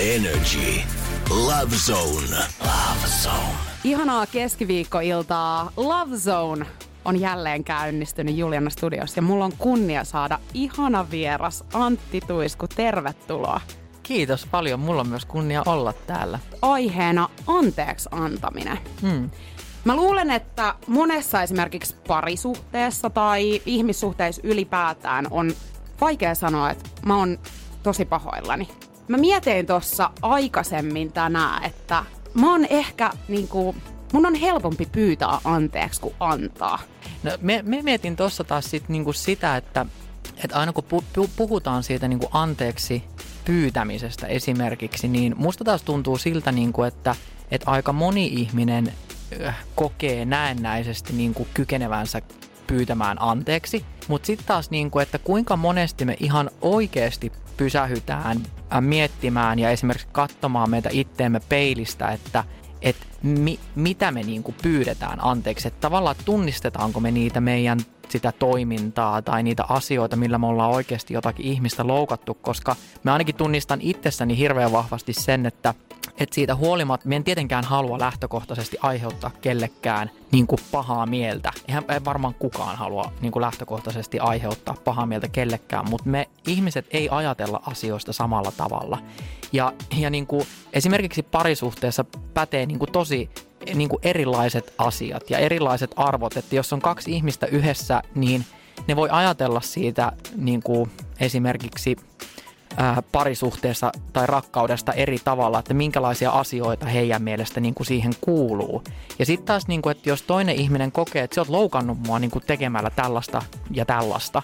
Energy. Love Zone. Love Zone. Ihanaa keskiviikkoiltaa. Love Zone on jälleen käynnistynyt Juliana Studios ja mulla on kunnia saada ihana vieras Antti Tuisku. Tervetuloa. Kiitos paljon. Mulla on myös kunnia olla täällä. Aiheena anteeksi antaminen. Hmm. Mä luulen, että monessa esimerkiksi parisuhteessa tai ihmissuhteissa ylipäätään on vaikea sanoa, että mä oon tosi pahoillani. Mä mietin tuossa aikaisemmin tänään, että mä oon ehkä niinku, mun on helpompi pyytää anteeksi kuin antaa. No, me, me mietin tuossa taas sit niinku sitä, että, että aina kun pu, pu, puhutaan siitä niinku anteeksi pyytämisestä esimerkiksi, niin musta taas tuntuu siltä, niinku, että, että aika moni ihminen äh, kokee näennäisesti niinku kykenevänsä pyytämään anteeksi. Mutta sitten taas, niinku, että kuinka monesti me ihan oikeasti pysähytään äh, miettimään ja esimerkiksi katsomaan meitä itteemme peilistä, että et mi, mitä me niinku pyydetään anteeksi. Että tavallaan tunnistetaanko me niitä meidän sitä toimintaa tai niitä asioita, millä me ollaan oikeasti jotakin ihmistä loukattu, koska mä ainakin tunnistan itsessäni hirveän vahvasti sen, että että siitä huolimatta, me en tietenkään halua lähtökohtaisesti aiheuttaa kellekään niin kuin pahaa mieltä. Eihän ei varmaan kukaan halua niin kuin lähtökohtaisesti aiheuttaa pahaa mieltä kellekään, mutta me ihmiset ei ajatella asioista samalla tavalla. Ja, ja niin kuin esimerkiksi parisuhteessa pätee niin kuin tosi niin kuin erilaiset asiat ja erilaiset arvot, että jos on kaksi ihmistä yhdessä, niin ne voi ajatella siitä niin kuin esimerkiksi ää, parisuhteessa tai rakkaudesta eri tavalla, että minkälaisia asioita heidän mielestä niin kuin siihen kuuluu. Ja sitten taas, niin kuin, että jos toinen ihminen kokee, että sä oot loukannut mua niin kuin tekemällä tällaista ja tällaista,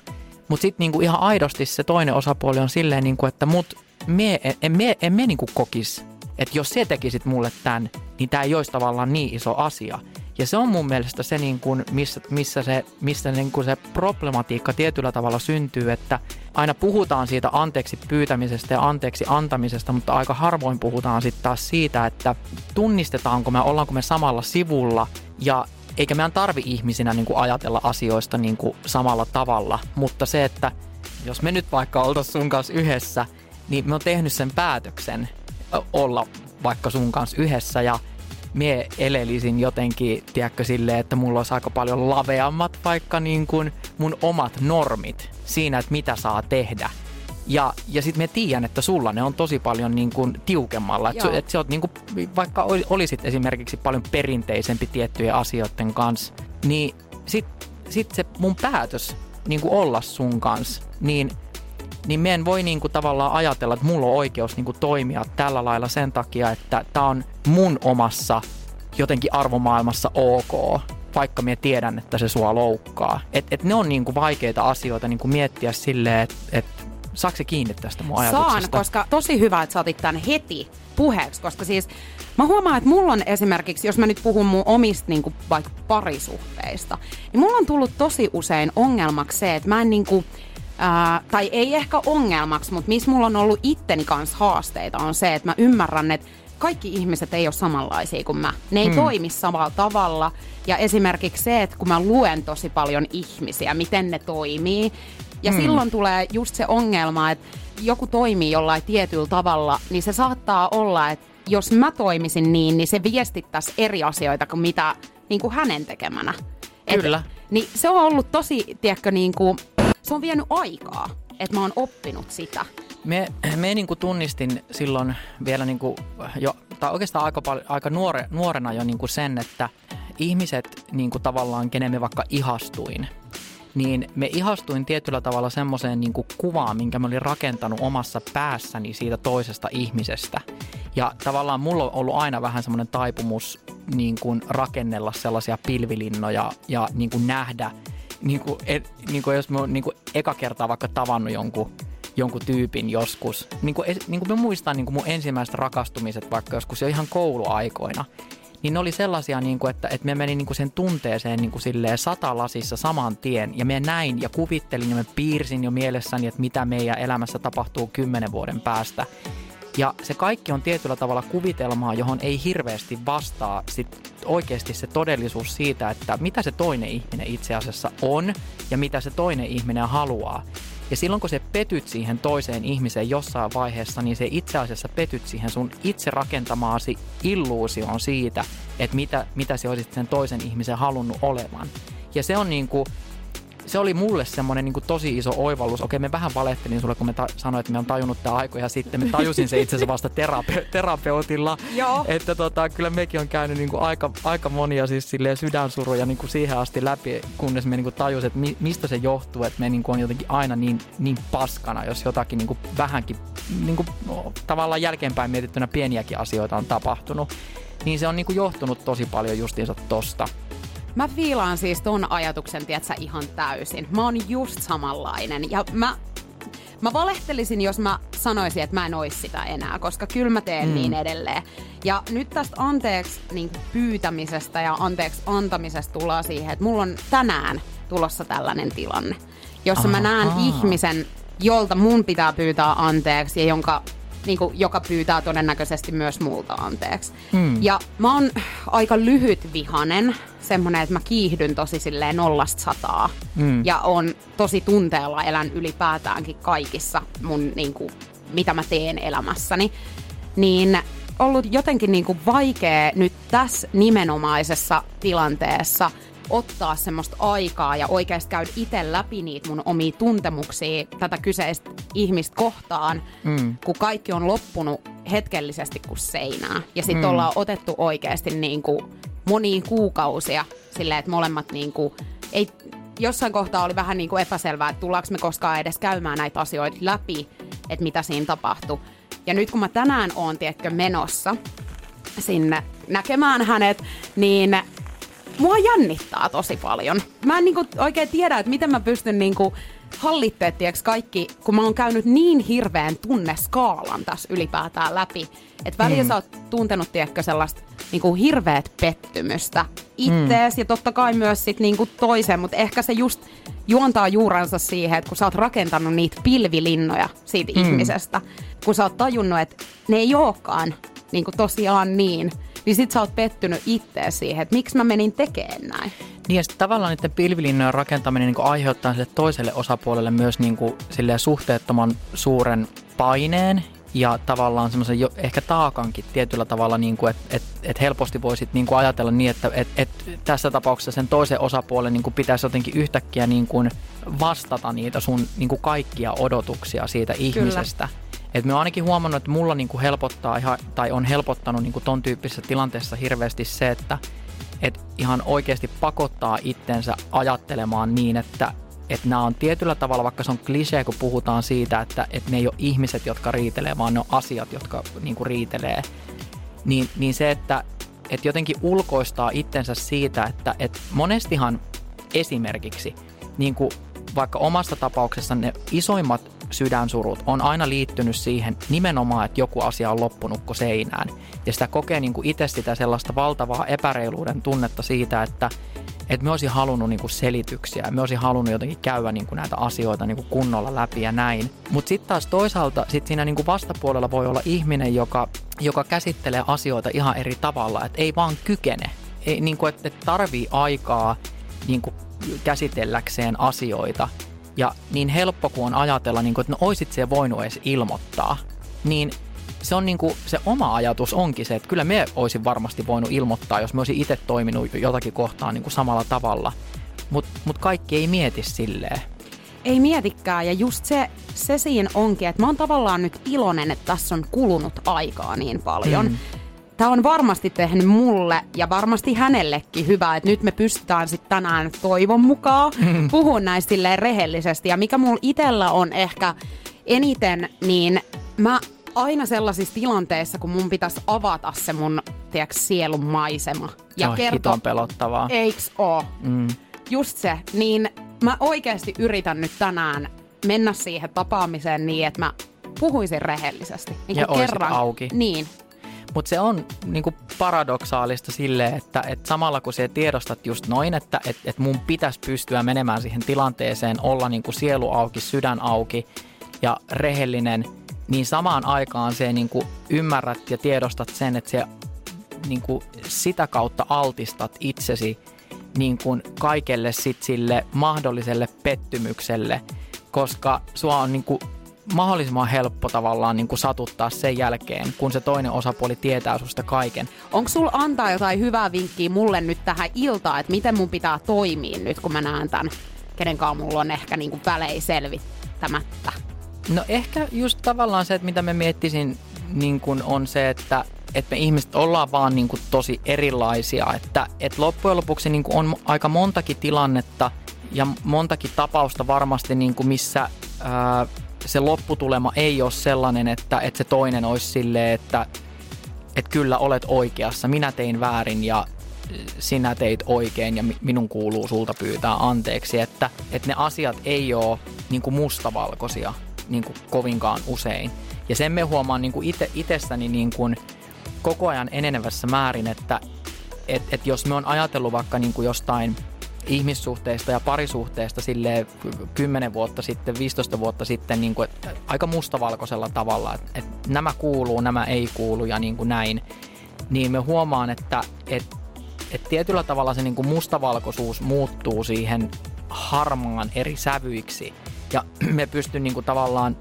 mutta sitten niin ihan aidosti se toinen osapuoli on silleen, niin kuin, että mut me, en, me, en me niin kuin kokis, että jos se tekisit mulle tämän, niin tämä ei olisi tavallaan niin iso asia. Ja se on mun mielestä se, niin kuin, missä, missä se, missä niin kuin se problematiikka tietyllä tavalla syntyy, että aina puhutaan siitä anteeksi pyytämisestä ja anteeksi antamisesta, mutta aika harvoin puhutaan sitten taas siitä, että tunnistetaanko me, ollaanko me samalla sivulla ja eikä meidän tarvi ihmisinä niin kuin ajatella asioista niin kuin samalla tavalla, mutta se, että jos me nyt vaikka oltaisiin sun kanssa yhdessä, niin me on tehnyt sen päätöksen olla vaikka sun kanssa yhdessä ja mie elelisin jotenkin, tiedätkö, silleen, että mulla olisi aika paljon laveammat vaikka niin kuin mun omat normit siinä, että mitä saa tehdä. Ja, ja sitten me tiedän, että sulla ne on tosi paljon niin kuin tiukemmalla. Että et sä oot niin kuin, vaikka olisit esimerkiksi paljon perinteisempi tiettyjen asioiden kanssa, niin sitten sit se mun päätös niin kuin olla sun kanssa, niin niin me en voi niinku tavallaan ajatella, että mulla on oikeus niinku toimia tällä lailla sen takia, että tämä on mun omassa jotenkin arvomaailmassa ok, vaikka me tiedän, että se sua loukkaa. Et, et ne on niinku vaikeita asioita niinku miettiä silleen, että et, saako se kiinni tästä mun ajatuksesta? Saan, koska tosi hyvä, että sä otit tämän heti puheeksi, koska siis mä huomaan, että mulla on esimerkiksi, jos mä nyt puhun mun omista niin kuin vaikka parisuhteista, niin mulla on tullut tosi usein ongelmaksi se, että mä en niin kuin, ää, tai ei ehkä ongelmaksi, mutta missä mulla on ollut itteni kanssa haasteita on se, että mä ymmärrän, että kaikki ihmiset ei ole samanlaisia kuin mä. Ne ei hmm. toimi samalla tavalla. Ja esimerkiksi se, että kun mä luen tosi paljon ihmisiä, miten ne toimii, ja hmm. silloin tulee just se ongelma, että joku toimii jollain tietyllä tavalla, niin se saattaa olla, että jos mä toimisin niin, niin se viestittäisi eri asioita kuin mitä niin kuin hänen tekemänä. Kyllä. Et, niin se on ollut tosi, tiedätkö, niin kuin, se on vienyt aikaa, että mä oon oppinut sitä. Me, me niin kuin tunnistin silloin vielä niin kuin jo, tai oikeastaan aika, paljon, aika nuore, nuorena jo niin kuin sen, että ihmiset niin kuin tavallaan, kenen me vaikka ihastuin, niin me ihastuin tietyllä tavalla semmoiseen niin kuvaan, minkä mä olin rakentanut omassa päässäni siitä toisesta ihmisestä. Ja tavallaan mulla on ollut aina vähän semmoinen taipumus niin kuin rakennella sellaisia pilvilinnoja ja niin kuin nähdä, niin kuin, et, niin kuin jos mä oon niin kuin eka kertaa vaikka tavannut jonkun jonkun tyypin joskus. Niin kuin, niin kuin mä muistan niin kuin mun ensimmäiset rakastumiset vaikka joskus jo ihan kouluaikoina. Niin ne oli sellaisia, niin kuin, että, että me meni niin kuin sen tunteeseen niin kuin silleen satalasissa saman tien. Ja me näin ja kuvittelin ja me piirsin jo mielessäni, että mitä meidän elämässä tapahtuu kymmenen vuoden päästä. Ja se kaikki on tietyllä tavalla kuvitelmaa, johon ei hirveästi vastaa sit oikeasti se todellisuus siitä, että mitä se toinen ihminen itse asiassa on ja mitä se toinen ihminen haluaa. Ja silloin kun se petyt siihen toiseen ihmiseen jossain vaiheessa, niin se itse asiassa petyt siihen sun itse rakentamaasi illuusioon siitä, että mitä, mitä se olisit sen toisen ihmisen halunnut olevan. Ja se on niin kuin, se oli mulle semmoinen niin tosi iso oivallus. Okei, me vähän valettelin sulle, kun me ta- sanoin, että me on tajunnut tämä aikoja sitten. Me tajusin se itse asiassa vasta terape- terapeutilla. Joo. Että tota, kyllä mekin on käynyt niin kuin aika, aika monia siis sydänsuruja niin kuin siihen asti läpi, kunnes me niin kuin tajusin, että mi- mistä se johtuu, että me niin kuin on jotenkin aina niin, niin paskana, jos jotakin niin kuin vähänkin niin kuin, no, tavallaan jälkeenpäin mietittynä pieniäkin asioita on tapahtunut. Niin se on niin kuin johtunut tosi paljon justiinsa tosta. Mä fiilaan siis ton ajatuksen, tietsä, ihan täysin. Mä oon just samanlainen. Ja mä, mä valehtelisin, jos mä sanoisin, että mä en ois sitä enää, koska kyllä mä teen mm. niin edelleen. Ja nyt tästä anteeksi niin pyytämisestä ja anteeksi antamisesta tullaan siihen, että mulla on tänään tulossa tällainen tilanne, jossa mä näen ihmisen, jolta mun pitää pyytää anteeksi ja jonka niin kuin, joka pyytää todennäköisesti myös multa anteeksi. Hmm. Ja mä oon aika lyhyt vihanen, semmonen, että mä kiihdyn tosi silleen nollasta sataa. Hmm. Ja on tosi tunteella elän ylipäätäänkin kaikissa mun, niin kuin, mitä mä teen elämässäni. Niin ollut jotenkin niin kuin vaikea nyt tässä nimenomaisessa tilanteessa – ottaa semmoista aikaa ja oikeasti käydä itse läpi niitä mun omia tuntemuksia tätä kyseistä ihmistä kohtaan, mm. kun kaikki on loppunut hetkellisesti kuin seinää. Ja sitten mm. ollaan otettu oikeasti niin kuin monia kuukausia silleen, että molemmat niin kuin, ei, jossain kohtaa oli vähän niin kuin epäselvää, että tullaanko me koskaan edes käymään näitä asioita läpi, että mitä siinä tapahtui. Ja nyt kun mä tänään oon, tiedätkö, menossa sinne näkemään hänet, niin mua jännittää tosi paljon. Mä en niinku oikein tiedä, että miten mä pystyn niinku hallitteeksi kaikki, kun mä oon käynyt niin hirveän tunneskaalan tässä ylipäätään läpi. Että välillä mm. sä oot tuntenut, tiedätkö, sellaista niinku hirveät pettymystä ittees mm. ja totta kai myös sit niinku toiseen, mutta ehkä se just juontaa juuransa siihen, että kun sä oot rakentanut niitä pilvilinnoja siitä mm. ihmisestä, kun sä oot tajunnut, että ne ei olekaan niinku tosiaan niin, niin sit sä oot pettynyt itse siihen, että miksi mä menin tekemään näin. Niin ja sitten tavallaan niiden pilvilinnojen rakentaminen niin aiheuttaa sille toiselle osapuolelle myös niin kuin, suhteettoman suuren paineen ja tavallaan semmoisen jo, ehkä taakankin tietyllä tavalla, niin kuin, että et, et helposti voisit niin kuin ajatella niin, että et, et tässä tapauksessa sen toisen osapuolen niin kuin pitäisi jotenkin yhtäkkiä niin kuin vastata niitä sun niin kuin kaikkia odotuksia siitä ihmisestä. Kyllä. Et mä oon ainakin huomannut, että mulla niinku helpottaa ihan, tai on helpottanut niinku ton tyyppisessä tilanteessa hirveästi se, että et ihan oikeasti pakottaa itsensä ajattelemaan niin, että että nämä on tietyllä tavalla, vaikka se on klisee, kun puhutaan siitä, että, että ne ei ole ihmiset, jotka riitelee, vaan ne on asiat, jotka niinku riitelee. Niin, niin se, että, että jotenkin ulkoistaa itsensä siitä, että, että monestihan esimerkiksi, niin kuin vaikka omassa tapauksessa ne isoimmat sydänsurut on aina liittynyt siihen nimenomaan, että joku asia on loppunut kuin seinään. Ja sitä kokee niin kuin itse sitä sellaista valtavaa epäreiluuden tunnetta siitä, että, että me olisin halunnut kuin selityksiä, me olisin halunnut jotenkin käydä kuin näitä asioita niin kuin kunnolla läpi ja näin. Mutta sitten taas toisaalta sit siinä niin kuin vastapuolella voi olla ihminen, joka, joka käsittelee asioita ihan eri tavalla, että ei vaan kykene. Ei, niin kuin, että tarvii aikaa kuin käsitelläkseen asioita – ja niin helppo kuin on ajatella, niin kuin, että no oisit se voinut edes ilmoittaa, niin se on niin kuin, se oma ajatus onkin se, että kyllä me olisin varmasti voinut ilmoittaa, jos me olisin itse toiminut jotakin kohtaa niin kuin samalla tavalla. Mutta mut kaikki ei mieti silleen. Ei mietikään ja just se, se siinä onkin, että mä oon tavallaan nyt iloinen, että tässä on kulunut aikaa niin paljon. Mm tämä on varmasti tehnyt mulle ja varmasti hänellekin hyvää, että nyt me pystytään sitten tänään toivon mukaan mm. puhun näistä rehellisesti. Ja mikä mulla itellä on ehkä eniten, niin mä aina sellaisissa tilanteissa, kun mun pitäisi avata se mun, tiedätkö, sielun maisema. Ja oh, kertoa, pelottavaa. Eiks oo? Mm. Just se. Niin mä oikeasti yritän nyt tänään mennä siihen tapaamiseen niin, että mä puhuisin rehellisesti. Niin ja kerran. auki. Niin, mutta se on niinku paradoksaalista sille, että et samalla kun se tiedostat just noin, että et, et mun pitäisi pystyä menemään siihen tilanteeseen, olla niinku sielu auki, sydän auki ja rehellinen, niin samaan aikaan se niinku ymmärrät ja tiedostat sen, että se niinku sitä kautta altistat itsesi niin kuin kaikelle sit sille mahdolliselle pettymykselle – koska sua on niin kuin mahdollisimman helppo tavallaan niin kuin satuttaa sen jälkeen, kun se toinen osapuoli tietää susta kaiken. Onko sulla antaa jotain hyvää vinkkiä mulle nyt tähän iltaan, että miten mun pitää toimia nyt, kun mä näen tämän, kenenkaan mulla on ehkä niin kuin välein selvittämättä? No ehkä just tavallaan se, että mitä me miettisin niin kuin on se, että että me ihmiset ollaan vaan niin kuin tosi erilaisia. Että, että loppujen lopuksi niin kuin on aika montakin tilannetta ja montakin tapausta varmasti, niin kuin missä ää, se lopputulema ei ole sellainen, että, että se toinen olisi silleen, että, että kyllä olet oikeassa, minä tein väärin ja sinä teit oikein ja minun kuuluu sulta pyytää anteeksi. Että, että ne asiat ei ole niin kuin mustavalkoisia niin kuin kovinkaan usein. Ja sen me huomaan niin kuin ite, itessäni niin kuin koko ajan enenevässä määrin, että et, et jos me on ajatellut vaikka niin kuin jostain ihmissuhteista ja parisuhteista sille 10 vuotta sitten, 15 vuotta sitten niin kuin, että aika mustavalkoisella tavalla, että, että nämä kuuluu, nämä ei kuulu ja niin kuin näin, niin me huomaan, että, että, että tietyllä tavalla se niin kuin mustavalkoisuus muuttuu siihen harmaan eri sävyiksi. Ja me pystyn niin kuin tavallaan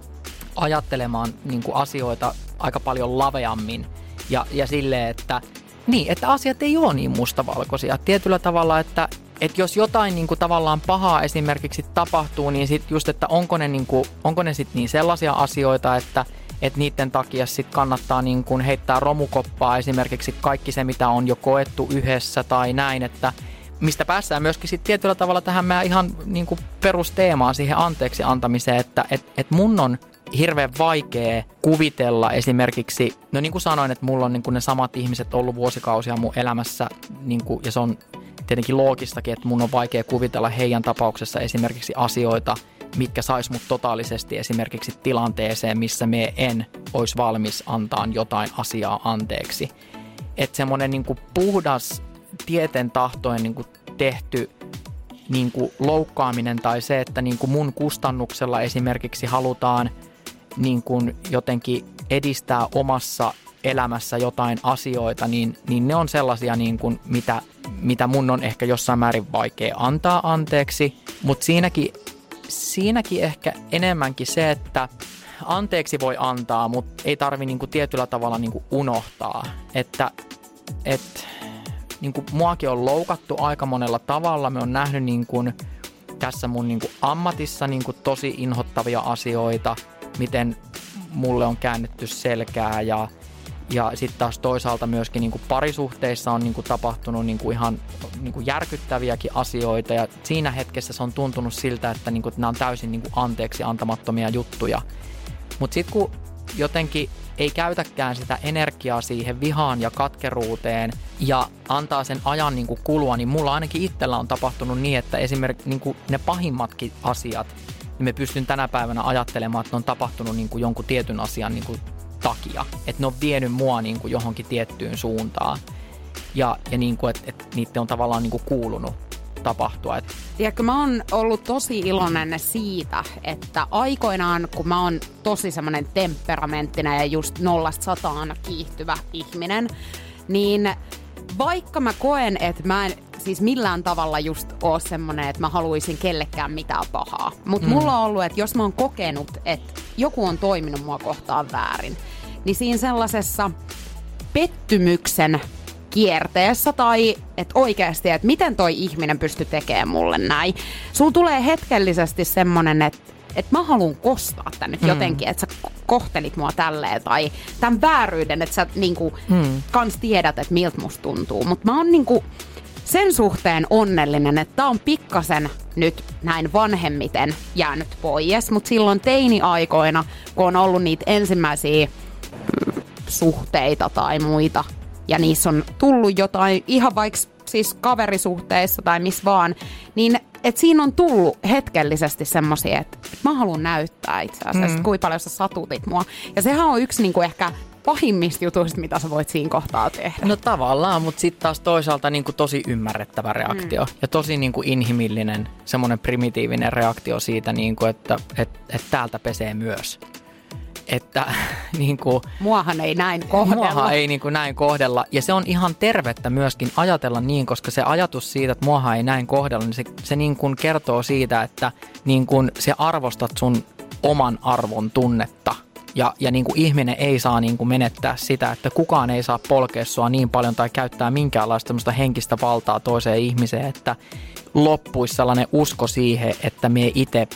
ajattelemaan niin kuin asioita aika paljon laveammin. Ja, ja silleen, että niin, että asiat ei ole niin mustavalkoisia. Tietyllä tavalla, että, että jos jotain niin kuin tavallaan pahaa esimerkiksi tapahtuu, niin sit just, että onko ne, niin kuin, onko ne sit niin sellaisia asioita, että, että niiden takia sit kannattaa niin kuin heittää romukoppaa esimerkiksi kaikki se, mitä on jo koettu yhdessä tai näin, että mistä päässään myöskin sit tietyllä tavalla tähän mä ihan niin kuin perusteemaan siihen anteeksi antamiseen, että et, et mun on hirveän vaikea kuvitella esimerkiksi, no niin kuin sanoin, että mulla on niin kuin ne samat ihmiset ollut vuosikausia mun elämässä niin kuin, ja se on tietenkin loogistakin, että mun on vaikea kuvitella heidän tapauksessa esimerkiksi asioita, mitkä sais mut totaalisesti esimerkiksi tilanteeseen, missä me en olisi valmis antaa jotain asiaa anteeksi. Että semmoinen niin puhdas tieten tahtoen niin tehty niin kuin loukkaaminen tai se, että niin kuin mun kustannuksella esimerkiksi halutaan niin kuin jotenkin edistää omassa elämässä jotain asioita, niin, niin ne on sellaisia, niin kuin, mitä, mitä mun on ehkä jossain määrin vaikea antaa anteeksi. Mutta siinäkin, siinäkin ehkä enemmänkin se, että anteeksi voi antaa, mutta ei tarvi niin kuin tietyllä tavalla niin kuin unohtaa. Että et, niin kuin muakin on loukattu aika monella tavalla. Me on nähnyt niin kuin tässä mun niin kuin ammatissa niin kuin tosi inhottavia asioita, miten mulle on käännetty selkää ja ja sitten taas toisaalta myöskin niin kuin parisuhteissa on niin kuin tapahtunut niin kuin ihan niin kuin järkyttäviäkin asioita ja siinä hetkessä se on tuntunut siltä, että niin kuin, nämä on täysin niin kuin anteeksi antamattomia juttuja. Mutta sitten kun jotenkin ei käytäkään sitä energiaa siihen vihaan ja katkeruuteen ja antaa sen ajan niin kuin kulua, niin mulla ainakin itsellä on tapahtunut niin, että esimerkiksi niin kuin ne pahimmatkin asiat, niin me pystyn tänä päivänä ajattelemaan, että ne on tapahtunut niin kuin jonkun tietyn asian niin kuin takia. Että ne on vienyt mua niin kuin johonkin tiettyyn suuntaan. Ja, ja niin kuin, että, että niiden on tavallaan niin kuin kuulunut tapahtua. Tiedätkö, mä oon ollut tosi iloinen siitä, että aikoinaan, kun mä oon tosi semmoinen temperamenttinen ja just nollasta sataan kiihtyvä ihminen, niin vaikka mä koen, että mä en siis millään tavalla just ole semmoinen, että mä haluaisin kellekään mitään pahaa. Mutta mm. mulla on ollut, että jos mä oon kokenut, että joku on toiminut mua kohtaan väärin, niin siinä sellaisessa pettymyksen kierteessä tai että oikeasti, että miten toi ihminen pystyy tekemään mulle näin. Sulla tulee hetkellisesti semmonen, että että mä haluan kostaa tän nyt mm. jotenkin, että sä kohtelit mua tälleen, tai tämän vääryyden, että sä niinku mm. kans tiedät, että miltä musta tuntuu. Mutta mä oon niinku sen suhteen onnellinen, että tää on pikkasen nyt näin vanhemmiten jäänyt pois, mutta silloin teini-aikoina, kun on ollut niitä ensimmäisiä suhteita tai muita, ja niissä on tullut jotain, ihan vaikka siis kaverisuhteissa tai missä vaan, niin et siinä on tullut hetkellisesti semmoisia, että et mä haluan näyttää itse asiassa, mm. kuinka paljon sä satutit mua. Ja sehän on yksi niinku ehkä pahimmista jutuista, mitä sä voit siinä kohtaa tehdä. No tavallaan, mutta sitten taas toisaalta niin kuin tosi ymmärrettävä reaktio mm. ja tosi niin kuin inhimillinen, semmoinen primitiivinen reaktio siitä, niin kuin, että et, et täältä pesee myös. Että niin kuin, Muahan ei näin kohdella. Muahan ei niin kuin näin kohdella. Ja se on ihan tervettä myöskin ajatella niin, koska se ajatus siitä, että muahan ei näin kohdella, niin se, se niin kuin kertoo siitä, että niin kuin se arvostat sun oman arvon tunnetta. Ja, ja niin kuin ihminen ei saa niin kuin menettää sitä, että kukaan ei saa polkea sua niin paljon tai käyttää minkäänlaista henkistä valtaa toiseen ihmiseen, että loppuisi sellainen usko siihen, että me itse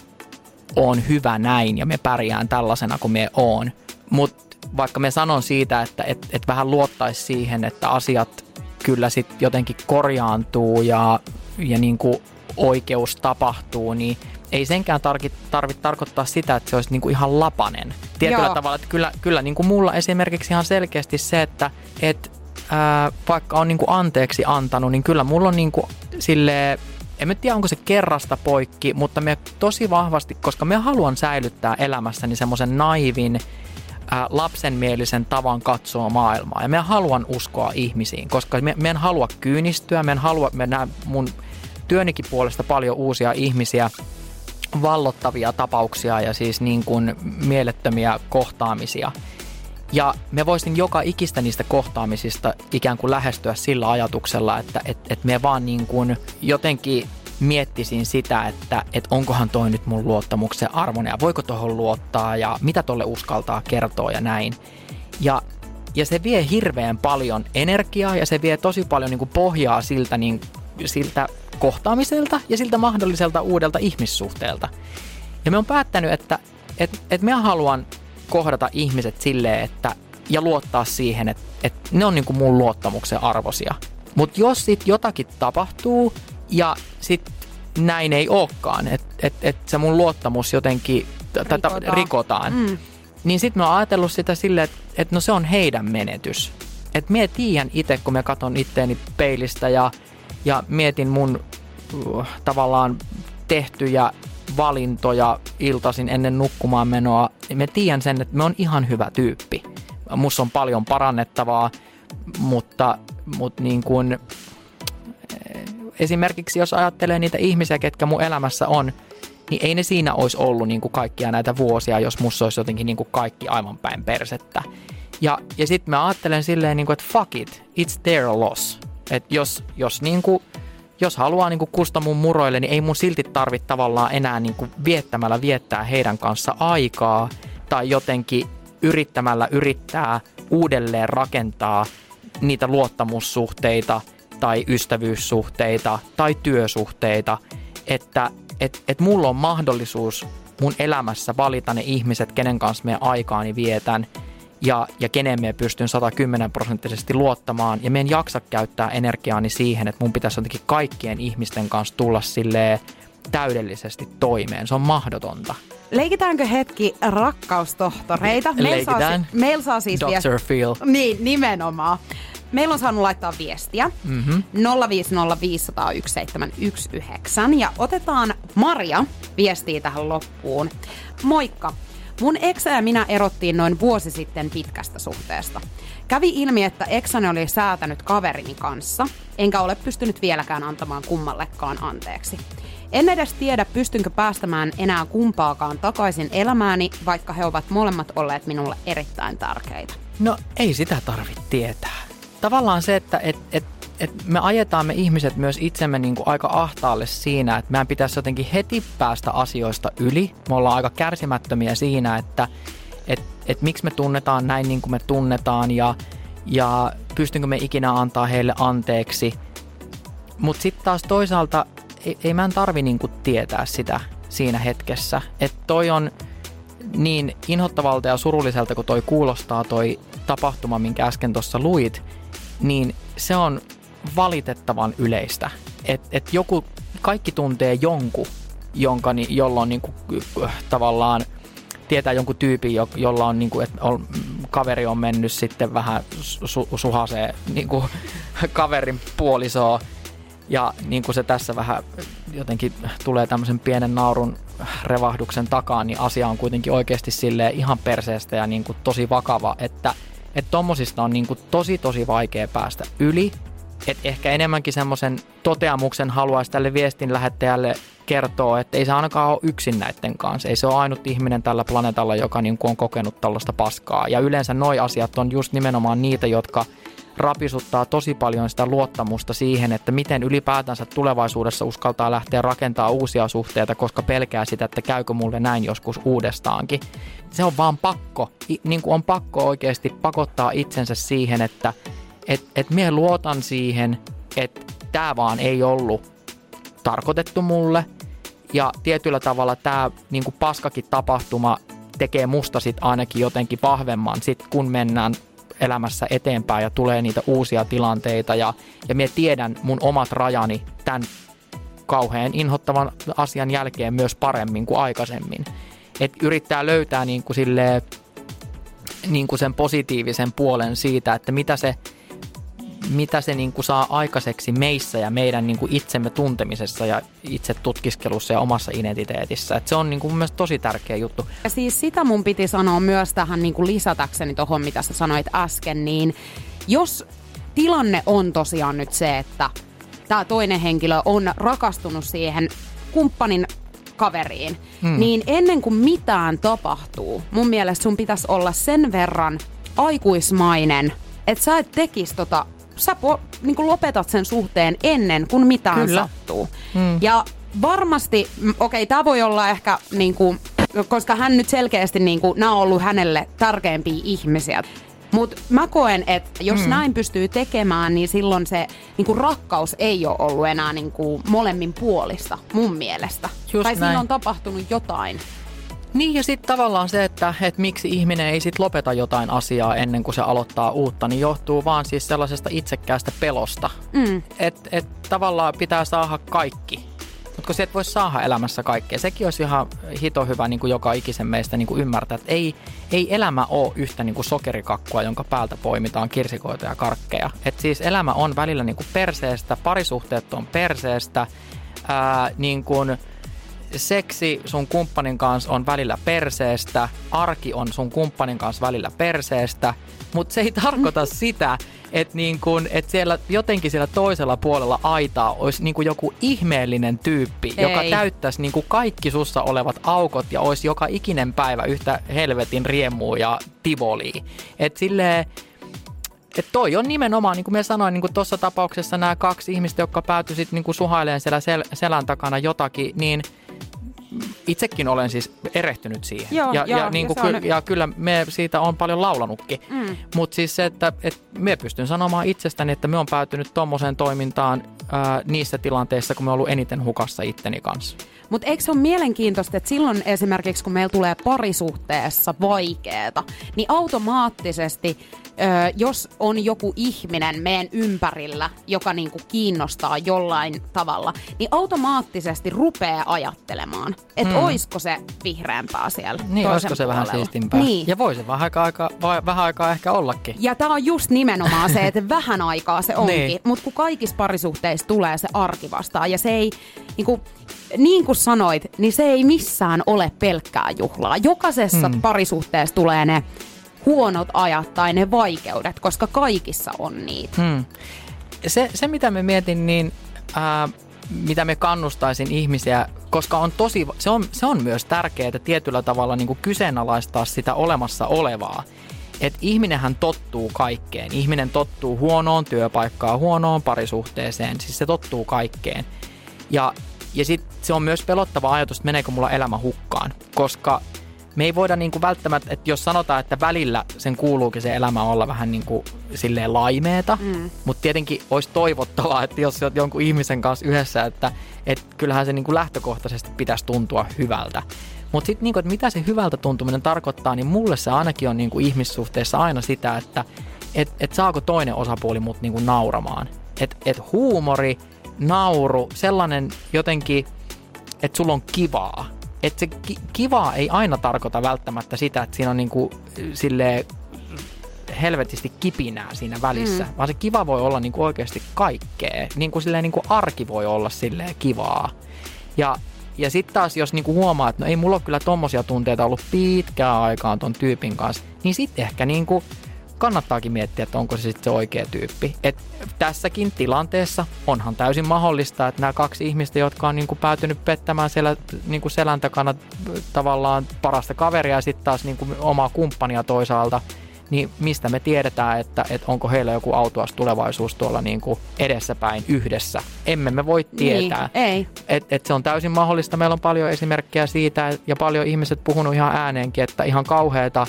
on hyvä näin ja me pärjään tällaisena kuin me on. Mutta vaikka me sanon siitä, että et, et vähän luottaisi siihen, että asiat kyllä sitten jotenkin korjaantuu ja, ja niin kuin oikeus tapahtuu, niin ei senkään tarvitse tarvi tarkoittaa sitä, että se olisi niin kuin ihan lapanen. Tietyllä Joo. tavalla, että kyllä, kyllä niin kuin mulla esimerkiksi ihan selkeästi se, että et, ää, vaikka on niin kuin anteeksi antanut, niin kyllä mulla on niin kuin silleen, en mä tiedä onko se kerrasta poikki, mutta me tosi vahvasti, koska me haluan säilyttää elämässäni semmoisen naivin, lapsenmielisen tavan katsoa maailmaa. Ja me haluan uskoa ihmisiin, koska me, me en halua kyynistyä, me en halua, me näen mun työnikin puolesta paljon uusia ihmisiä, vallottavia tapauksia ja siis niin kuin mielettömiä kohtaamisia. Ja me voisin joka ikistä niistä kohtaamisista ikään kuin lähestyä sillä ajatuksella, että et, et me vaan niin kuin jotenkin miettisin sitä, että et onkohan toi nyt mun luottamuksen arvoinen ja voiko tuohon luottaa ja mitä tolle uskaltaa kertoa ja näin. Ja, ja se vie hirveän paljon energiaa ja se vie tosi paljon niin kuin pohjaa siltä, niin, siltä kohtaamiselta ja siltä mahdolliselta uudelta ihmissuhteelta. Ja me on päättänyt, että et, et me haluan kohdata ihmiset silleen, että ja luottaa siihen, että, että ne on niin kuin mun luottamuksen arvosia. Mutta jos sitten jotakin tapahtuu ja sitten näin ei olekaan, että et, et se mun luottamus jotenkin rikotaan, rikotaan mm. niin sitten mä oon ajatellut sitä silleen, että et no se on heidän menetys. Että mie tiedän itse, kun mä katson itteeni peilistä ja, ja mietin mun uh, tavallaan tehtyjä valintoja iltasin ennen nukkumaan menoa, me tiedän sen, että me on ihan hyvä tyyppi. Mussa on paljon parannettavaa, mutta, mutta niin kuin, eh, esimerkiksi jos ajattelee niitä ihmisiä, ketkä mun elämässä on, niin ei ne siinä olisi ollut niin kuin kaikkia näitä vuosia, jos mussa olisi jotenkin niin kuin kaikki aivan päin persettä. Ja, ja sitten mä ajattelen silleen, niin kuin, että fuck it, it's their loss. Että jos, jos niin kuin jos haluaa niin kuin kusta mun muroille, niin ei mun silti tarvitse tavallaan enää niin kuin viettämällä viettää heidän kanssa aikaa tai jotenkin yrittämällä yrittää uudelleen rakentaa niitä luottamussuhteita tai ystävyyssuhteita tai työsuhteita, että et, et mulla on mahdollisuus mun elämässä valita ne ihmiset, kenen kanssa me aikaani vietän – ja, ja kenen me pystyn 110 prosenttisesti luottamaan. Ja me en jaksa käyttää energiaani siihen, että mun pitäisi jotenkin kaikkien ihmisten kanssa tulla sille täydellisesti toimeen. Se on mahdotonta. Leikitäänkö hetki rakkaustohtoreita? Meillä saa, meillä saa siis Dr. Viest... Phil. Niin, nimenomaan. Meillä on saanut laittaa viestiä mm-hmm. 050501719 ja otetaan Maria viestiä tähän loppuun. Moikka! Mun eksä ja minä erottiin noin vuosi sitten pitkästä suhteesta. Kävi ilmi, että eksäni oli säätänyt kaverini kanssa, enkä ole pystynyt vieläkään antamaan kummallekaan anteeksi. En edes tiedä, pystynkö päästämään enää kumpaakaan takaisin elämääni, vaikka he ovat molemmat olleet minulle erittäin tärkeitä. No ei sitä tarvitse tietää. Tavallaan se, että et, et et me ajetaan me ihmiset myös itsemme niin kuin aika ahtaalle siinä, että meidän pitäisi jotenkin heti päästä asioista yli. Me ollaan aika kärsimättömiä siinä, että et, et miksi me tunnetaan näin niin kuin me tunnetaan ja, ja pystynkö me ikinä antaa heille anteeksi. Mutta sitten taas toisaalta ei, ei mä en tarvi niin kuin tietää sitä siinä hetkessä. Että toi on niin inhottavalta ja surulliselta, kun toi kuulostaa toi tapahtuma, minkä äsken tuossa luit, niin se on valitettavan yleistä. Että et joku, kaikki tuntee jonkun, jonka, jolla on niinku, tavallaan tietää jonkun tyypin, jo, jolla on, niinku, että on, kaveri on mennyt sitten vähän su, suhaseen niinku, kaverin puolisoa. Ja niin kuin se tässä vähän jotenkin tulee tämmöisen pienen naurun revahduksen takaa, niin asia on kuitenkin oikeasti sille ihan perseestä ja niin kuin tosi vakava, että että tommosista on niin kuin tosi tosi vaikea päästä yli et ehkä enemmänkin semmoisen toteamuksen haluaisi tälle viestin lähettäjälle kertoa, että ei se ainakaan ole yksin näiden kanssa. Ei se ole ainut ihminen tällä planeetalla, joka niin kuin on kokenut tällaista paskaa. Ja yleensä noi asiat on just nimenomaan niitä, jotka rapisuttaa tosi paljon sitä luottamusta siihen, että miten ylipäätänsä tulevaisuudessa uskaltaa lähteä rakentaa uusia suhteita, koska pelkää sitä, että käykö mulle näin joskus uudestaankin. Se on vaan pakko, niin kuin on pakko oikeasti pakottaa itsensä siihen, että et, et mie luotan siihen, että tämä vaan ei ollut tarkoitettu mulle. Ja tietyllä tavalla tämä niin paskakin tapahtuma tekee musta sit ainakin jotenkin vahvemman, sit kun mennään elämässä eteenpäin ja tulee niitä uusia tilanteita ja, ja minä tiedän mun omat rajani tämän kauhean inhottavan asian jälkeen myös paremmin kuin aikaisemmin. Et yrittää löytää niin kuin silleen, niin kuin sen positiivisen puolen siitä, että mitä se, mitä se niin kuin saa aikaiseksi meissä ja meidän niin kuin itsemme tuntemisessa ja itse tutkiskelussa ja omassa identiteetissä. Et se on niin kuin myös tosi tärkeä juttu. Ja siis sitä mun piti sanoa myös tähän niin kuin lisätäkseni tuohon, mitä sä sanoit äsken, niin jos tilanne on tosiaan nyt se, että tämä toinen henkilö on rakastunut siihen kumppanin kaveriin, hmm. niin ennen kuin mitään tapahtuu, mun mielestä sun pitäisi olla sen verran aikuismainen, että sä et tekisi tota sä po, niin kuin lopetat sen suhteen ennen kuin mitään Kyllä. sattuu. Hmm. Ja varmasti, okei, okay, tämä voi olla ehkä niin kuin, koska hän nyt selkeästi, niin kuin, nämä on ollut hänelle tärkeimpiä ihmisiä. Mutta mä koen, että jos hmm. näin pystyy tekemään, niin silloin se niin kuin rakkaus ei ole ollut enää niin kuin molemmin puolista, mun mielestä. Just tai näin. siinä on tapahtunut jotain. Niin ja sitten tavallaan se, että, että miksi ihminen ei sitten lopeta jotain asiaa ennen kuin se aloittaa uutta, niin johtuu vaan siis sellaisesta itsekkäästä pelosta. Mm. Että et tavallaan pitää saada kaikki. Mutta kun se et voi saada elämässä kaikkea, sekin olisi ihan hito hyvä niin kuin joka ikisen meistä niin kuin ymmärtää, että ei, ei elämä ole yhtä niin kuin sokerikakkua, jonka päältä poimitaan kirsikoita ja karkkeja. Et siis elämä on välillä niin kuin perseestä, parisuhteet on perseestä, ää, niin kuin – seksi sun kumppanin kanssa on välillä perseestä, arki on sun kumppanin kanssa välillä perseestä, mutta se ei tarkoita sitä, että niin kun, et siellä jotenkin siellä toisella puolella aitaa olisi niin joku ihmeellinen tyyppi, ei. joka täyttäisi niin kaikki sussa olevat aukot ja olisi joka ikinen päivä yhtä helvetin riemua ja tivoliä. Että silleen, et toi on nimenomaan, niin kuin me sanoin, niin tuossa tapauksessa nämä kaksi ihmistä, jotka päätyivät niin suhailemaan siellä sel- selän takana jotakin, niin – itsekin olen siis erehtynyt siihen. Joo, ja, joo, ja, niin kuin ja, ky- ja kyllä me siitä on paljon laulanutkin. Mm. Mutta siis se, että, että me pystyn sanomaan itsestäni, että me on päätynyt tuommoiseen toimintaan ää, niissä tilanteissa, kun me on ollut eniten hukassa itteni kanssa. Mutta eikö se ole mielenkiintoista, että silloin esimerkiksi kun meillä tulee parisuhteessa vaikeeta, niin automaattisesti jos on joku ihminen meidän ympärillä, joka niinku kiinnostaa jollain tavalla, niin automaattisesti rupeaa ajattelemaan, että mm. oisko se vihreämpää siellä Niin, olisiko se vähän siistimpää. Niin. Ja voi se vähän aikaa, aika, vai, vähän aikaa ehkä ollakin. Ja tämä on just nimenomaan se, että vähän aikaa se onkin, niin. mutta kun kaikissa parisuhteissa tulee se arki vastaan ja se ei, niinku, niin kuin sanoit, niin se ei missään ole pelkkää juhlaa. Jokaisessa mm. parisuhteessa tulee ne huonot ajat tai ne vaikeudet, koska kaikissa on niitä. Hmm. Se, se, mitä me mietin, niin ää, mitä me kannustaisin ihmisiä, koska on tosi, se on, se on myös tärkeää tietyllä tavalla niin kuin kyseenalaistaa sitä olemassa olevaa. Että ihminenhän tottuu kaikkeen. Ihminen tottuu huonoon työpaikkaan, huonoon parisuhteeseen, siis se tottuu kaikkeen. Ja, ja sitten se on myös pelottava ajatus, että meneekö mulla elämä hukkaan, koska me ei voida niin kuin välttämättä, että jos sanotaan, että välillä sen kuuluukin se elämä olla vähän niin kuin silleen laimeeta, mm. mutta tietenkin olisi toivottavaa, että jos olet jonkun ihmisen kanssa yhdessä, että, että kyllähän se niin kuin lähtökohtaisesti pitäisi tuntua hyvältä. Mutta sitten niin mitä se hyvältä tuntuminen tarkoittaa, niin mulle se ainakin on niin kuin ihmissuhteessa aina sitä, että et, et saako toinen osapuoli mut niin kuin nauramaan. Että et huumori, nauru, sellainen jotenkin, että sulla on kivaa että se ki- kivaa ei aina tarkoita välttämättä sitä, että siinä on niinku sille helvetisti kipinää siinä välissä, mm. vaan se kiva voi olla niinku oikeasti kaikkea. Niin kuin silleen niinku arki voi olla silleen kivaa. Ja, ja sitten taas, jos niinku huomaa, että no ei mulla ole kyllä tommosia tunteita ollut pitkään aikaan ton tyypin kanssa, niin sitten ehkä niinku kannattaakin miettiä, että onko se sitten se oikea tyyppi. Et tässäkin tilanteessa onhan täysin mahdollista, että nämä kaksi ihmistä, jotka on niinku päätynyt pettämään siellä niinku selän takana tavallaan parasta kaveria ja sitten taas niinku omaa kumppania toisaalta, niin mistä me tiedetään, että, että onko heillä joku autuas tulevaisuus tuolla niin kuin edessäpäin yhdessä. Emme me voi tietää. Niin, ei. Et, et se on täysin mahdollista. Meillä on paljon esimerkkejä siitä ja paljon ihmiset puhunut ihan ääneenkin, että ihan kauheata,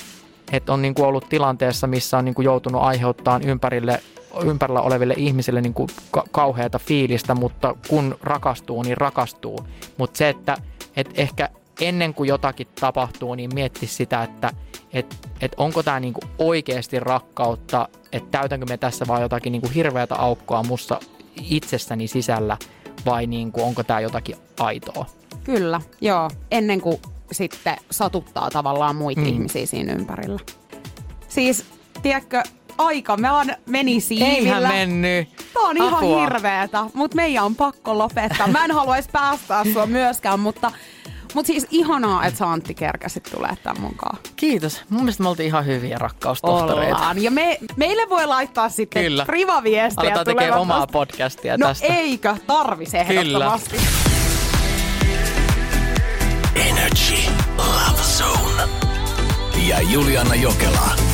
että on niin kuin ollut tilanteessa, missä on niin kuin joutunut aiheuttamaan ympärille ympärillä oleville ihmisille niin kuin ka- kauheata fiilistä, mutta kun rakastuu, niin rakastuu. Mutta se, että et ehkä ennen kuin jotakin tapahtuu, niin mietti sitä, että et, et onko tämä niinku oikeasti rakkautta, että täytänkö me tässä vaan jotakin niinku hirveätä aukkoa mussa itsessäni sisällä vai niinku, onko tämä jotakin aitoa. Kyllä, joo. Ennen kuin sitten satuttaa tavallaan muita mm. ihmisiä siinä ympärillä. Siis, tiedätkö, aika me on meni siivillä. Eihän mennyt. Tämä on ihan Apua. hirveetä, mutta meidän on pakko lopettaa. Mä en haluaisi päästää sua myöskään, mutta mutta siis ihanaa, että sä Antti kerkäsit tulee tämän mukaan. Kiitos. Mun mielestä me oltiin ihan hyviä rakkaustohtoreita. Ollaan. Ja me, meille voi laittaa sitten Kyllä. privaviestiä. Aletaan tekemään omaa podcastia no tästä. eikö? Tarvisi ehdottomasti. Kyllä. Ja Juliana Jokela.